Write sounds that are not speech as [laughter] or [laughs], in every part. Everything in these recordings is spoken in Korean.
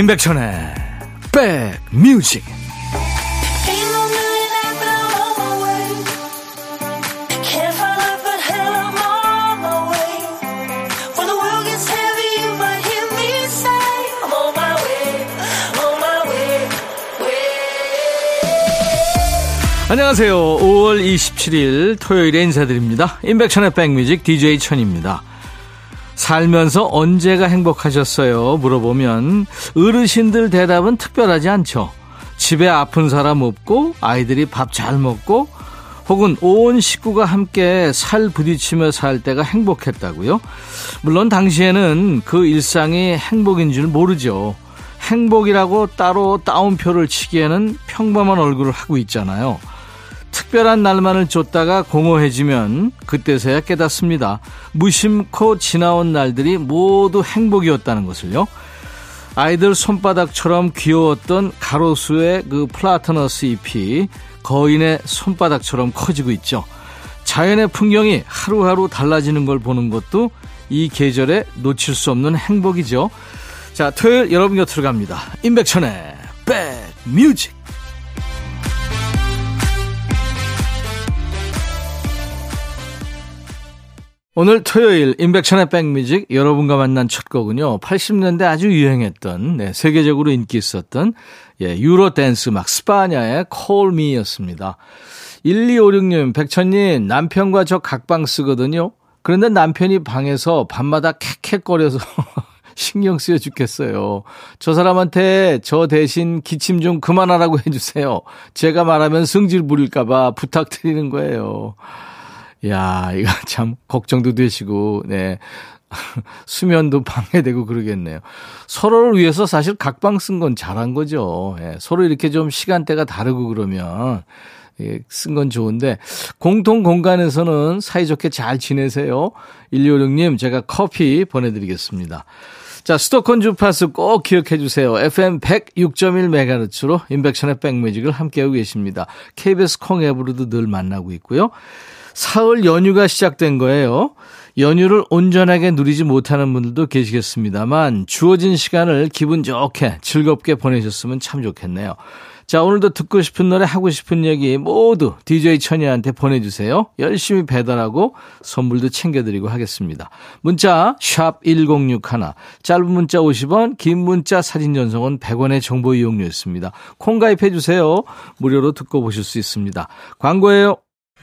임백천의 백뮤직 안녕하세요. 5월 27일 토요일에 인사드립니다. 임백천의 백뮤직 DJ 천입니다. 살면서 언제가 행복하셨어요? 물어보면 어르신들 대답은 특별하지 않죠. 집에 아픈 사람 없고 아이들이 밥 잘 먹고 혹은 온 식구가 함께 살 부딪히며 살 때가 행복했다고요? 물론 당시에는 그 일상이 행복인 줄 모르죠. 행복이라고 따로 따옴표를 치기에는 평범한 얼굴을 하고 있잖아요. 특별한 날만을 쫓다가 공허해지면 그때서야 깨닫습니다. 무심코 지나온 날들이 모두 행복이었다는 것을요. 아이들 손바닥처럼 귀여웠던 가로수의 그 플라타너스 잎이 거인의 손바닥처럼 커지고 있죠. 자연의 풍경이 하루하루 달라지는 걸 보는 것도 이 계절에 놓칠 수 없는 행복이죠. 자, 토요일 여러분 곁으로 갑니다. 임백천의 백뮤직. 오늘 토요일 임백천의 백뮤직 여러분과 만난 첫 곡은요. 80년대 아주 유행했던 네, 세계적으로 인기 있었던 예, Euro dance 막 스파냐의 Call Me였습니다. 1256님, 백천님 남편과 저 각방 쓰거든요. 그런데 남편이 방에서 밤마다 캑캑거려서 [laughs] 신경 쓰여 죽겠어요. 저 사람한테 저 대신 기침 좀 그만하라고 해주세요. 제가 말하면 승질 부릴까봐 부탁드리는 거예요. 야, 이거 [laughs] 참 걱정도 되시고, 네. [laughs] 수면도 방해되고 그러겠네요. 서로를 위해서 사실 각방 쓴 건 잘한 거죠. 예, 서로 이렇게 좀 시간대가 다르고 그러면 예, 쓴 건 좋은데 공통 공간에서는 사이좋게 잘 지내세요. 126님 제가 커피 보내드리겠습니다. 자, 수도권 주파수 꼭 기억해 주세요. FM 106.1MHz로 인백션의 백뮤직을 함께하고 계십니다. KBS 콩 앱으로도 늘 만나고 있고요. 사흘 연휴가 시작된 거예요. 연휴를 온전하게 누리지 못하는 분들도 계시겠습니다만 주어진 시간을 기분 좋게 즐겁게 보내셨으면 참 좋겠네요. 자, 오늘도 듣고 싶은 노래 하고 싶은 얘기 모두 DJ 천이한테 보내주세요. 열심히 배달하고 선물도 챙겨드리고 하겠습니다. 문자 1061, 짧은 문자 50원, 긴 문자 사진 전송은 100원의 정보 이용료였습니다. 콩 가입해주세요. 무료로 듣고 보실 수 있습니다. 광고예요.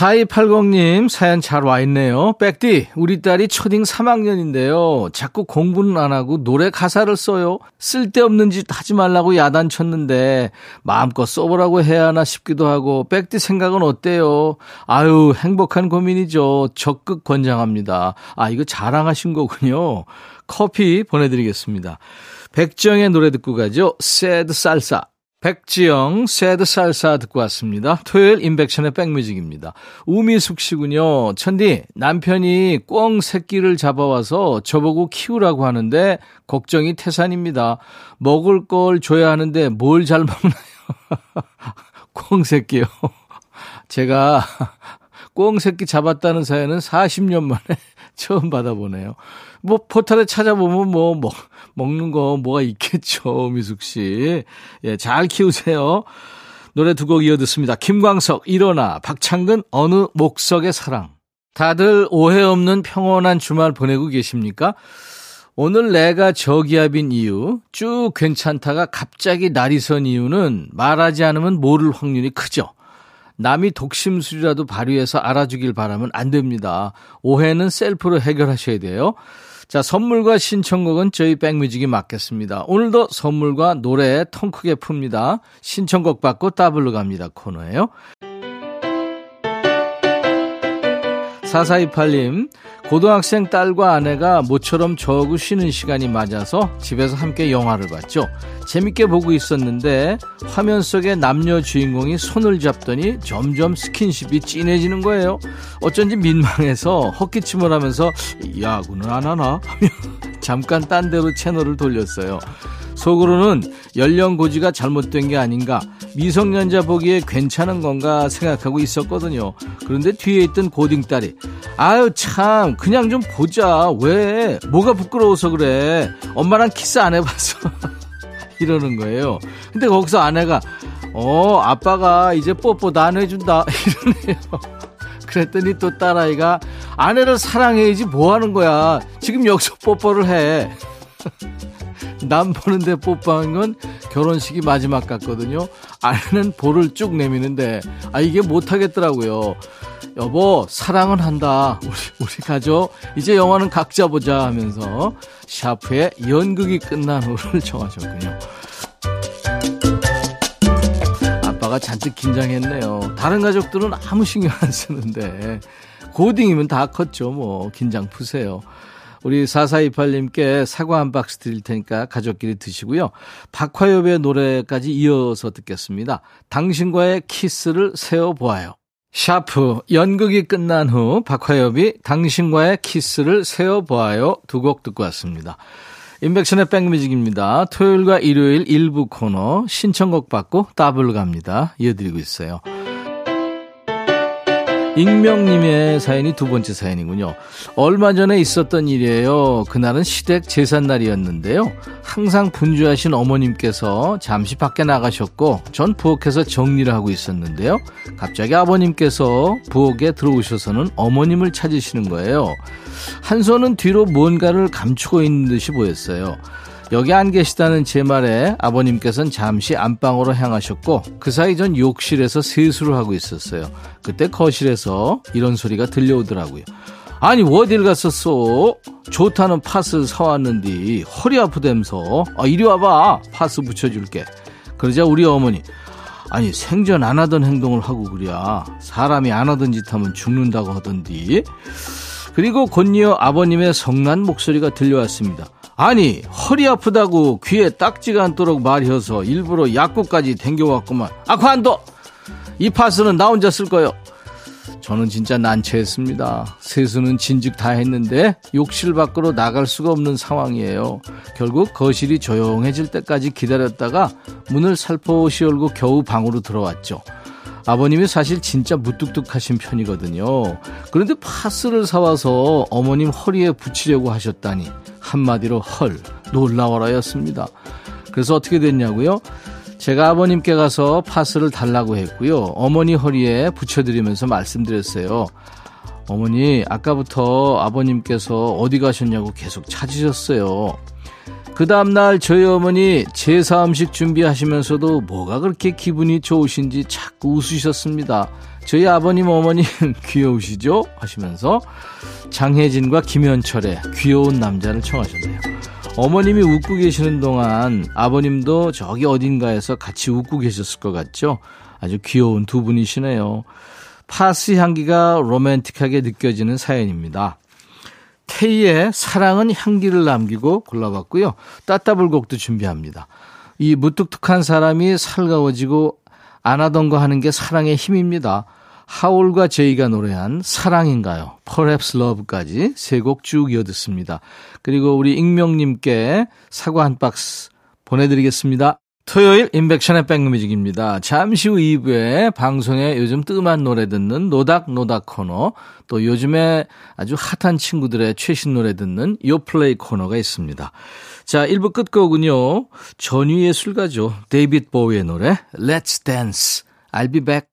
사이팔공님 사연 잘 와 있네요. 백디, 우리 딸이 초딩 3학년인데요. 자꾸 공부는 안 하고 노래 가사를 써요. 쓸데없는 짓 하지 말라고 야단쳤는데 마음껏 써보라고 해야 하나 싶기도 하고 백디 생각은 어때요? 아유, 행복한 고민이죠. 적극 권장합니다. 아, 이거 자랑하신 거군요. 커피 보내드리겠습니다. 백정의 노래 듣고 가죠. 새드 쌀사. 백지영, 새드 살사 듣고 왔습니다. 토요일 인백션의 백뮤직입니다. 우미숙 씨군요. 천디, 남편이 꿩 새끼를 잡아와서 저보고 키우라고 하는데 걱정이 태산입니다. 먹을 걸 줘야 하는데 뭘 잘 먹나요? [laughs] 꿩 새끼요. 제가 꿩 새끼 잡았다는 사연은 40년 만에 처음 받아보네요. 뭐 포털에 찾아보면 뭐 먹, 먹는 거 뭐가 있겠죠, [laughs] 미숙 씨. 예, 잘 키우세요. 노래 두 곡 이어 듣습니다. 김광석 일어나 박창근 어느 목석의 사랑. 다들 오해 없는 평온한 주말 보내고 계십니까? 오늘 내가 저기압인 이유, 쭉 괜찮다가 갑자기 날이 선 이유는 말하지 않으면 모를 확률이 크죠. 남이 독심술이라도 발휘해서 알아주길 바라면 안 됩니다. 오해는 셀프로 해결하셔야 돼요. 자, 선물과 신청곡은 저희 백뮤직이 맡겠습니다. 오늘도 선물과 노래 통 크게 풉니다. 신청곡 받고 따블로 갑니다 코너예요. 4428님, 고등학생 딸과 아내가 모처럼 저하고 쉬는 시간이 맞아서 집에서 함께 영화를 봤죠. 재밌게 보고 있었는데 화면 속에 남녀 주인공이 손을 잡더니 점점 스킨십이 진해지는 거예요. 어쩐지 민망해서 헛기침을 하면서 야구는 안 하나? 하며 [laughs] 잠깐 딴 데로 채널을 돌렸어요. 속으로는 연령 고지가 잘못된 게 아닌가 미성년자 보기에 괜찮은 건가 생각하고 있었거든요. 그런데 뒤에 있던 고딩딸이 아유 참 그냥 좀 보자 왜 뭐가 부끄러워서 그래 엄마랑 키스 안 해봤어 [laughs] 이러는 거예요. 근데 거기서 아내가 어 아빠가 이제 뽀뽀 나 안 해준다 [laughs] 이러네요. 그랬더니 또 딸아이가 아내를 사랑해야지 뭐 하는 거야 지금 여기서 뽀뽀를 해 [laughs] 남 보는데 뽀뽀한 건 결혼식이 마지막 같거든요. 아내는 볼을 쭉 내미는데, 아, 이게 못하겠더라고요. 여보, 사랑은 한다. 우리, 우리 가족. 이제 영화는 각자 보자 하면서 샤프의 연극이 끝난 후를 정하셨군요. 아빠가 잔뜩 긴장했네요. 다른 가족들은 아무 신경 안 쓰는데, 고딩이면 다 컸죠. 뭐, 긴장 푸세요. 우리 4428님께 사과 한 박스 드릴 테니까 가족끼리 드시고요. 박화요비의 노래까지 이어서 듣겠습니다. 당신과의 키스를 세어보아요. 샤프 연극이 끝난 후 박화요비 당신과의 키스를 세어보아요 두 곡 듣고 왔습니다. 임백천의 백뮤직입니다. 토요일과 일요일 일부 코너 신청곡 받고 더블 갑니다. 이어드리고 있어요. 익명님의 사연이 두 번째 사연이군요. 얼마 전에 있었던 일이에요. 그날은 시댁 제삿날이었는데요. 항상 분주하신 어머님께서 잠시 밖에 나가셨고 전 부엌에서 정리를 하고 있었는데요. 갑자기 아버님께서 부엌에 들어오셔서는 어머님을 찾으시는 거예요. 한 손은 뒤로 뭔가를 감추고 있는 듯이 보였어요. 여기 안 계시다는 제 말에 아버님께서는 잠시 안방으로 향하셨고 그 사이 전 욕실에서 세수를 하고 있었어요. 그때 거실에서 이런 소리가 들려오더라고요. 아니 어딜 갔었어? 좋다는 파스 사왔는데 허리 아프다면서 아, 이리 와봐 파스 붙여줄게. 그러자 우리 어머니 아니 생전 안 하던 행동을 하고 그랴 사람이 안 하던 짓 하면 죽는다고 하던디 그리고 곧이어 아버님의 성난 목소리가 들려왔습니다. 아니 허리 아프다고 귀에 딱지가 않도록 말해서 일부러 약국까지 댕겨왔구만. 아 관둬 이 파스는 나 혼자 쓸 거요. 저는 진짜 난처했습니다. 세수는 진즉 다 했는데 욕실 밖으로 나갈 수가 없는 상황이에요. 결국 거실이 조용해질 때까지 기다렸다가 문을 살포시 열고 겨우 방으로 들어왔죠 아버님이 사실 진짜 무뚝뚝하신 편이거든요. 그런데 파스를 사와서 어머님 허리에 붙이려고 하셨다니 한마디로 헐 놀라워라였습니다. 그래서 어떻게 됐냐고요? 제가 아버님께 가서 파스를 달라고 했고요. 어머니 허리에 붙여드리면서 말씀드렸어요. 어머니 아까부터 아버님께서 어디 가셨냐고 계속 찾으셨어요. 그 다음날 저희 어머니 제사 음식 준비하시면서도 뭐가 그렇게 기분이 좋으신지 자꾸 웃으셨습니다. 저희 아버님 어머님 [laughs] 귀여우시죠? 하시면서 장혜진과 김현철의 귀여운 남자를 청하셨네요. 어머님이 웃고 계시는 동안 아버님도 저기 어딘가에서 같이 웃고 계셨을 것 같죠? 아주 귀여운 두 분이시네요. 파스 향기가 로맨틱하게 느껴지는 사연입니다. 테이의 사랑은 향기를 남기고 골라봤고요. 따따불곡도 준비합니다. 이 무뚝뚝한 사람이 살가워지고 안 하던 거 하는 게 사랑의 힘입니다. 하울과 제이가 노래한 사랑인가요? Perhaps Love까지 세 곡 쭉 이어듣습니다. 그리고 우리 익명님께 사과 한 박스 보내드리겠습니다. 토요일 임백천의 백뮤직입니다. 잠시 후 2부에 방송에 요즘 뜸한 노래 듣는 노닥노닥 코너 또 요즘에 아주 핫한 친구들의 최신 노래 듣는 요플레이 코너가 있습니다. 자 1부 끝곡은요. 전위예술가죠. 데이빗 보우의 노래 Let's Dance. I'll be back.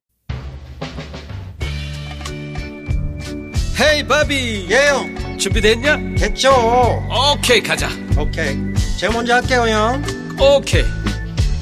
헤이 바비 예영 준비됐냐? 됐죠 오케이 가자 오케이 제가 먼저 할게요 형 오케이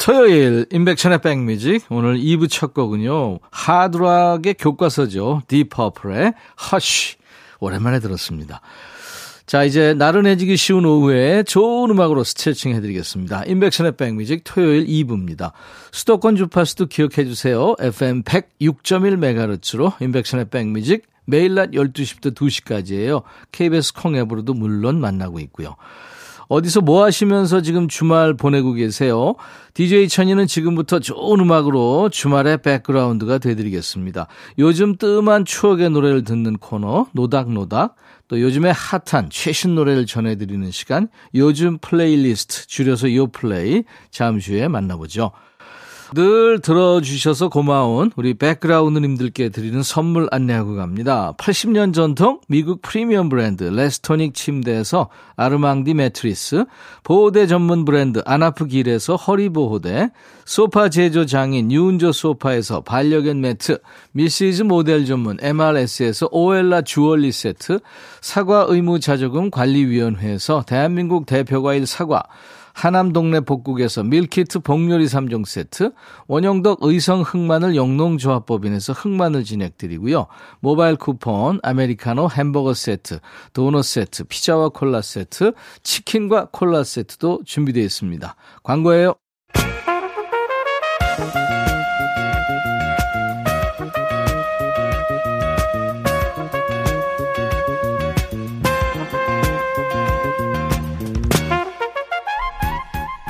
토요일 인백천의 백뮤직 오늘 2부 첫 곡은요. 하드락의 교과서죠. 디퍼플의 허쉬 오랜만에 들었습니다. 자 이제 나른해지기 쉬운 오후에 좋은 음악으로 스트레칭 해드리겠습니다. 인백천의 백뮤직 토요일 2부입니다. 수도권 주파수도 기억해 주세요. FM 106.1MHz로 인백천의 백뮤직 매일 낮 12시부터 2시까지예요. KBS 콩 앱으로도 물론 만나고 있고요. 어디서 뭐 하시면서 지금 주말 보내고 계세요? DJ 천이는 지금부터 좋은 음악으로 주말의 백그라운드가 되드리겠습니다. 요즘 뜸한 추억의 노래를 듣는 코너 노닥노닥 또 요즘에 핫한 최신 노래를 전해드리는 시간 요즘 플레이리스트 줄여서 요플레이 잠시 후에 만나보죠. 늘 들어주셔서 고마운 우리 백그라운드님들께 드리는 선물 안내하고 갑니다. 80년 전통 미국 프리미엄 브랜드 레스토닉 침대에서 아르망디 매트리스, 보호대 전문 브랜드 아나프길에서 허리보호대, 소파 제조 장인 유운조 소파에서 반려견 매트, 미시즈 모델 전문 MRS에서 오엘라 주얼리 세트, 사과 의무 자조금 관리위원회에서 대한민국 대표과일 사과, 하남 동네 복국에서 밀키트 복요리 3종 세트, 원형덕 의성 흑마늘 영농조합법인에서 흑마늘 진행드리고요. 모바일 쿠폰, 아메리카노 햄버거 세트, 도넛 세트, 피자와 콜라 세트, 치킨과 콜라 세트도 준비되어 있습니다. 광고예요.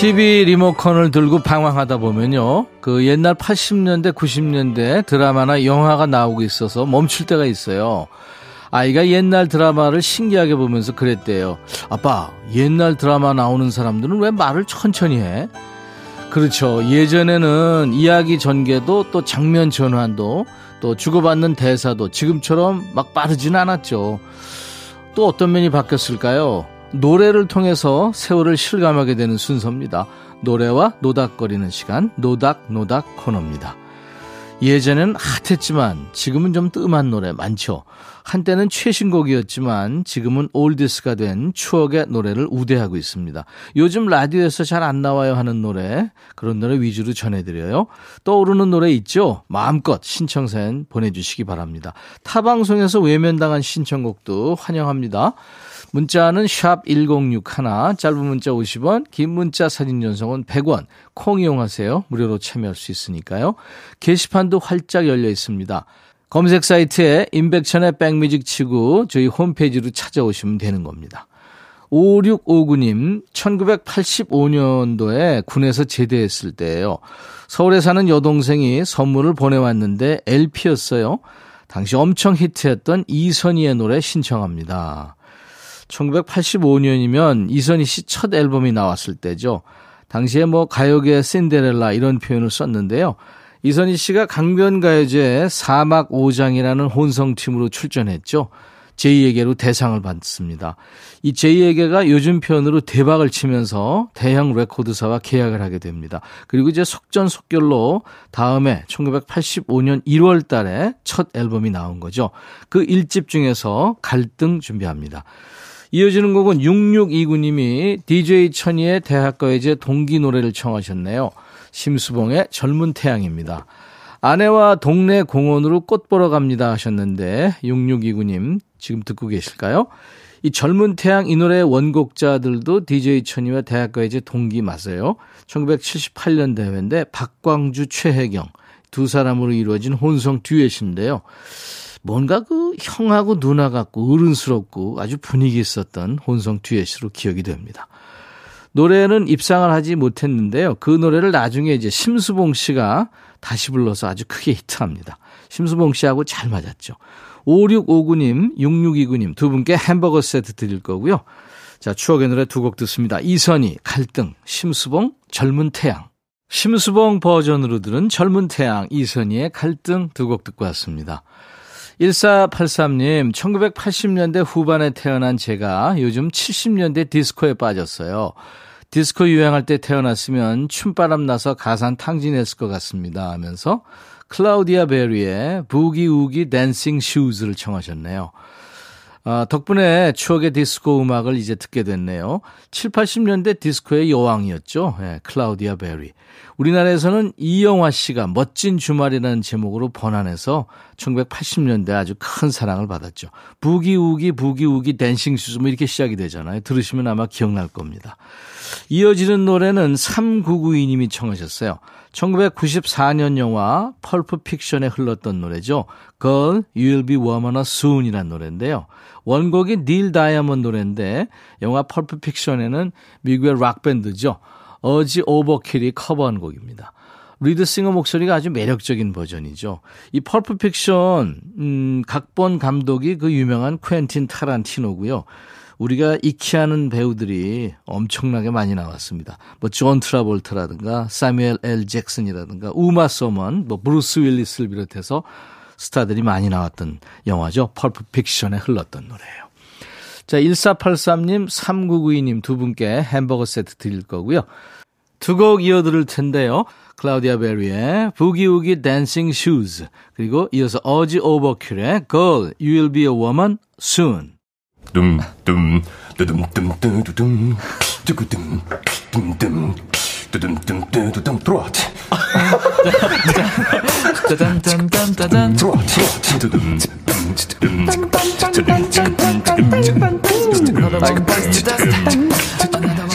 TV 리모컨을 들고 방황하다 보면요. 그 옛날 80년대, 90년대 드라마나 영화가 나오고 있어서 멈출 때가 있어요. 아이가 옛날 드라마를 신기하게 보면서 그랬대요. 아빠, 옛날 드라마 나오는 사람들은 왜 말을 천천히 해? 그렇죠. 예전에는 이야기 전개도 또 장면 전환도 또 주고받는 대사도 지금처럼 막 빠르진 않았죠. 또 어떤 면이 바뀌었을까요? 노래를 통해서 세월을 실감하게 되는 순서입니다. 노래와 노닥거리는 시간, 노닥노닥 코너입니다. 예전엔 핫했지만 지금은 좀 뜸한 노래 많죠. 한때는 최신곡이었지만 지금은 올디스가 된 추억의 노래를 우대하고 있습니다. 요즘 라디오에서 잘 안 나와요 하는 노래 그런 노래 위주로 전해드려요. 떠오르는 노래 있죠? 마음껏 신청사연 보내주시기 바랍니다. 타 방송에서 외면당한 신청곡도 환영합니다. 문자는 샵 1061, 짧은 문자 50원, 긴 문자 사진 전송은 100원, 콩 이용하세요. 무료로 참여할 수 있으니까요. 게시판도 활짝 열려 있습니다. 검색 사이트에 임백천의 백뮤직 치고 저희 홈페이지로 찾아오시면 되는 겁니다. 5659님, 1985년도에 군에서 제대했을 때예요. 서울에 사는 여동생이 선물을 보내왔는데 LP였어요. 당시 엄청 히트했던 이선희의 노래 신청합니다. 1985년이면 이선희 씨 첫 앨범이 나왔을 때죠. 당시에 뭐 가요계 신데렐라 이런 표현을 썼는데요. 이선희 씨가 강변가요제 사막 5장이라는 혼성팀으로 출전했죠. 제2에게로 대상을 받습니다. 이 제2에게가 요즘 표현으로 대박을 치면서 대형 레코드사와 계약을 하게 됩니다. 그리고 이제 속전속결로 다음에 1985년 1월 달에 첫 앨범이 나온 거죠. 그 1집 중에서 갈등 준비합니다. 이어지는 곡은 6629님이 DJ 천이의 대학가요제 동기 노래를 청하셨네요. 심수봉의 젊은 태양입니다. 아내와 동네 공원으로 꽃 보러 갑니다 하셨는데 6629님 지금 듣고 계실까요? 이 젊은 태양 이 노래 원곡자들도 DJ 천이와 대학가 이제 동기 맞아요. 1978년 대회인데 박광주, 최혜경 두 사람으로 이루어진 혼성 듀엣인데요. 뭔가 그 형하고 누나 같고 어른스럽고 아주 분위기 있었던 혼성 듀엣으로 기억이 됩니다. 노래는 입상을 하지 못했는데요. 그 노래를 나중에 이제 심수봉 씨가 다시 불러서 아주 크게 히트합니다. 심수봉 씨하고 잘 맞았죠. 5659님, 6629님 두 분께 햄버거 세트 드릴 거고요. 자, 추억의 노래 두 곡 듣습니다. 이선희, 갈등, 심수봉, 젊은 태양. 심수봉 버전으로 들은 젊은 태양, 이선희의 갈등 두 곡 듣고 왔습니다. 1483님, 1980년대 후반에 태어난 제가 요즘 70년대 디스코에 빠졌어요. 디스코 유행할 때 태어났으면 춤바람 나서 가산 탕진했을 것 같습니다 하면서 클라우디아 베리의 Boogie Woogie Dancing Shoes를 청하셨네요. 아, 덕분에 추억의 디스코 음악을 이제 듣게 됐네요. 7, 80년대 디스코의 여왕이었죠. 네, 클라우디아 베리. 우리나라에서는 이영화 씨가 멋진 주말이라는 제목으로 번안해서 1980년대 아주 큰 사랑을 받았죠. Boogie Woogie Boogie Woogie Dancing Shoes 뭐 이렇게 시작이 되잖아요. 들으시면 아마 기억날 겁니다. 이어지는 노래는 3992님이 청하셨어요. 1994년 영화 Pulp Fiction에 흘렀던 노래죠. Girl, You'll Be a Woman Soon이라는 노래인데요. 원곡이 닐 다이아몬드 노래인데 영화 Pulp Fiction에는 미국의 락밴드죠. 어지 오버킬이 커버한 곡입니다. lead singer 목소리가 아주 매력적인 버전이죠. 이 Pulp Fiction 음, 각본 감독이 그 유명한 퀸틴 타란티노고요. 우리가 익히 아는 배우들이 엄청나게 많이 나왔습니다. 뭐 존 트라볼트라든가 사뮤엘 엘 잭슨이라든가 우마 서먼, 뭐 브루스 윌리스를 비롯해서 스타들이 많이 나왔던 영화죠. Pulp Fiction에 흘렀던 노래예요. 자, 1483님, 3992님 두 분께 햄버거 세트 드릴 거고요. 두 곡 이어 들을 텐데요. 클라우디아 베리의 Boogie Woogie Dancing Shoes 그리고 이어서 어지 오버킬의 Girl, You'll Be a Woman Soon 둠둠 두둠둠 두두둠 두구둠 둠둠 두둠둠 두두둠 들어와 짜잔짠짠짠짠 들어와 두둠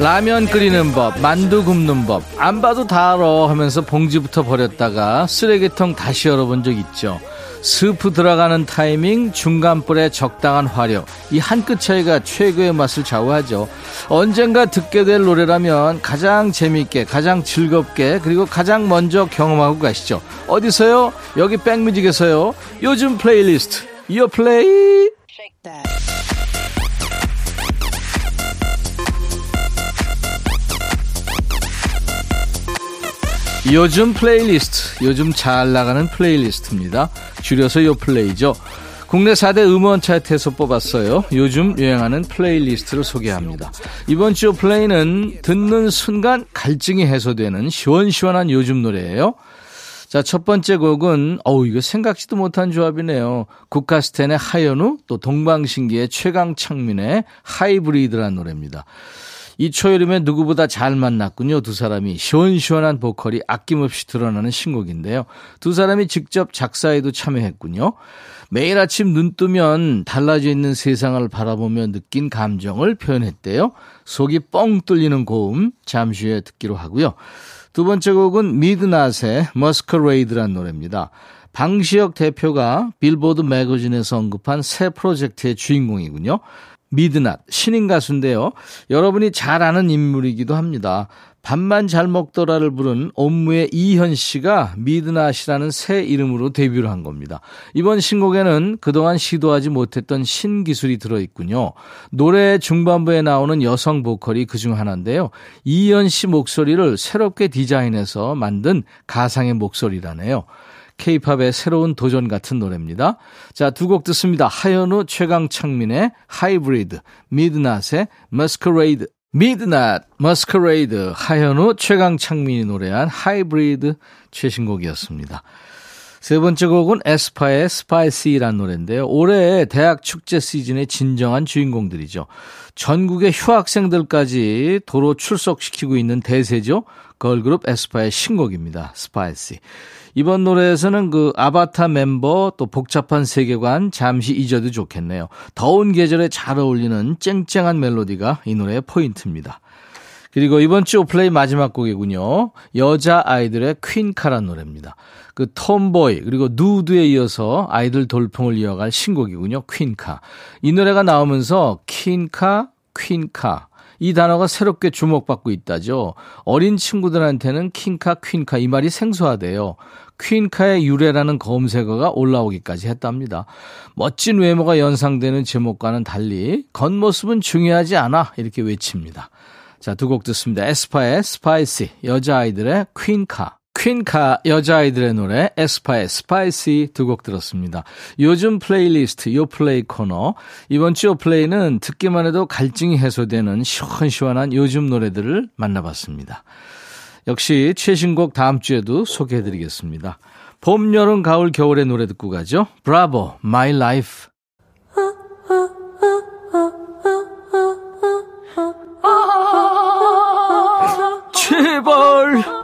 라면 끓이는 법, 만두 굽는 법, 안 봐도 다 알아 하면서 봉지부터 버렸다가 쓰레기통 다시 열어본 적 있죠. 스프 들어가는 타이밍, 중간불의 적당한 화력, 이 한 끗 차이가 최고의 맛을 좌우하죠. 언젠가 듣게 될 노래라면 가장 재밌게, 가장 즐겁게, 그리고 가장 먼저 경험하고 가시죠. 어디서요? 여기 백뮤직에서요. 요즘 플레이리스트, 이어 플레이. 요즘 플레이리스트, 요즘 잘 나가는 playlist입니다. 줄여서 요 플레이죠. 국내 4대 음원 차트에서 뽑았어요. 요즘 유행하는 playlist를 소개합니다. 이번 주 플레이는 듣는 순간 갈증이 해소되는 시원시원한 요즘 노래예요. 자, 첫 번째 곡은 어우 이거 생각지도 못한 조합이네요. 국카스텐의 하현우 또 동방신기의 최강창민의 하이브리드라는 노래입니다. 이 초여름에 누구보다 잘 만났군요. 두 사람이 시원시원한 보컬이 아낌없이 드러나는 신곡인데요. 두 사람이 직접 작사에도 참여했군요. 매일 아침 눈 뜨면 달라져 있는 세상을 바라보며 느낀 감정을 표현했대요. 속이 뻥 뚫리는 고음 잠시 후에 듣기로 하고요. 두 번째 곡은 미드낫의 머스커레이드란 노래입니다. 방시혁 대표가 빌보드 매거진에서 언급한 새 프로젝트의 주인공이군요. 미드낫 신인 가수인데요. 여러분이 잘 아는 인물이기도 합니다. 밥만 잘 먹더라를 부른 옴무의 이현 씨가 미드낫이라는 새 이름으로 데뷔를 한 겁니다. 이번 신곡에는 그동안 시도하지 못했던 신기술이 들어있군요. 노래 중반부에 나오는 여성 보컬이 그중 하나인데요. 이현 씨 목소리를 새롭게 디자인해서 만든 가상의 목소리라네요. 케이팝의 새로운 도전 같은 노래입니다. 자, 두 곡 듣습니다. 하현우 최강창민의 하이브리드, 미드낫의 Masquerade. 미드낫, Masquerade, 하현우 최강창민이 노래한 하이브리드 최신곡이었습니다. 세 번째 곡은 에스파의 Spicy라는 노래인데요. 올해 대학 축제 시즌의 진정한 주인공들이죠. 전국의 휴학생들까지 도로 출석시키고 있는 대세죠. 걸그룹 에스파의 신곡입니다. Spicy. 이번 노래에서는 그 아바타 멤버 또 복잡한 세계관 잠시 잊어도 좋겠네요. 더운 계절에 잘 어울리는 쨍쨍한 멜로디가 이 노래의 포인트입니다. 그리고 이번 주 플레이 마지막 곡이군요. 여자 아이들의 퀸카란 노래입니다. 그 톰보이 그리고 누드에 이어서 아이들 돌풍을 이어갈 신곡이군요. 퀸카. 이 노래가 나오면서 퀸카, 퀸카 이 단어가 새롭게 주목받고 있다죠. 어린 친구들한테는 킹카, 퀸카 이 말이 생소하대요. 퀸카의 유래라는 검색어가 올라오기까지 했답니다. 멋진 외모가 연상되는 제목과는 달리 겉모습은 중요하지 않아 이렇게 외칩니다. 자, 두 곡 듣습니다. 에스파의 Spicy, 여자아이들의 퀸카. 퀸카 여자아이들의 노래 에스파의 Spicy 두 곡 들었습니다. 요즘 플레이리스트 요 플레이 코너 이번 주 요 플레이는 듣기만 해도 갈증이 해소되는 시원시원한 요즘 노래들을 만나봤습니다. 역시 최신곡 다음 주에도 소개해드리겠습니다. 봄, 여름, 가을, 겨울의 노래 듣고 가죠. Bravo, My Life. [laughs] 제발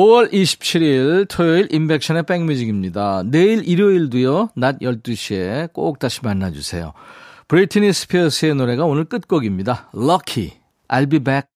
(5월 27일) 토요일 임백천의 백뮤직입니다. 내일 일요일도요 낮 (12시에) 꼭 다시 만나주세요. 브리트니 스피어스의 노래가 오늘 끝곡입니다. Lucky I'll be back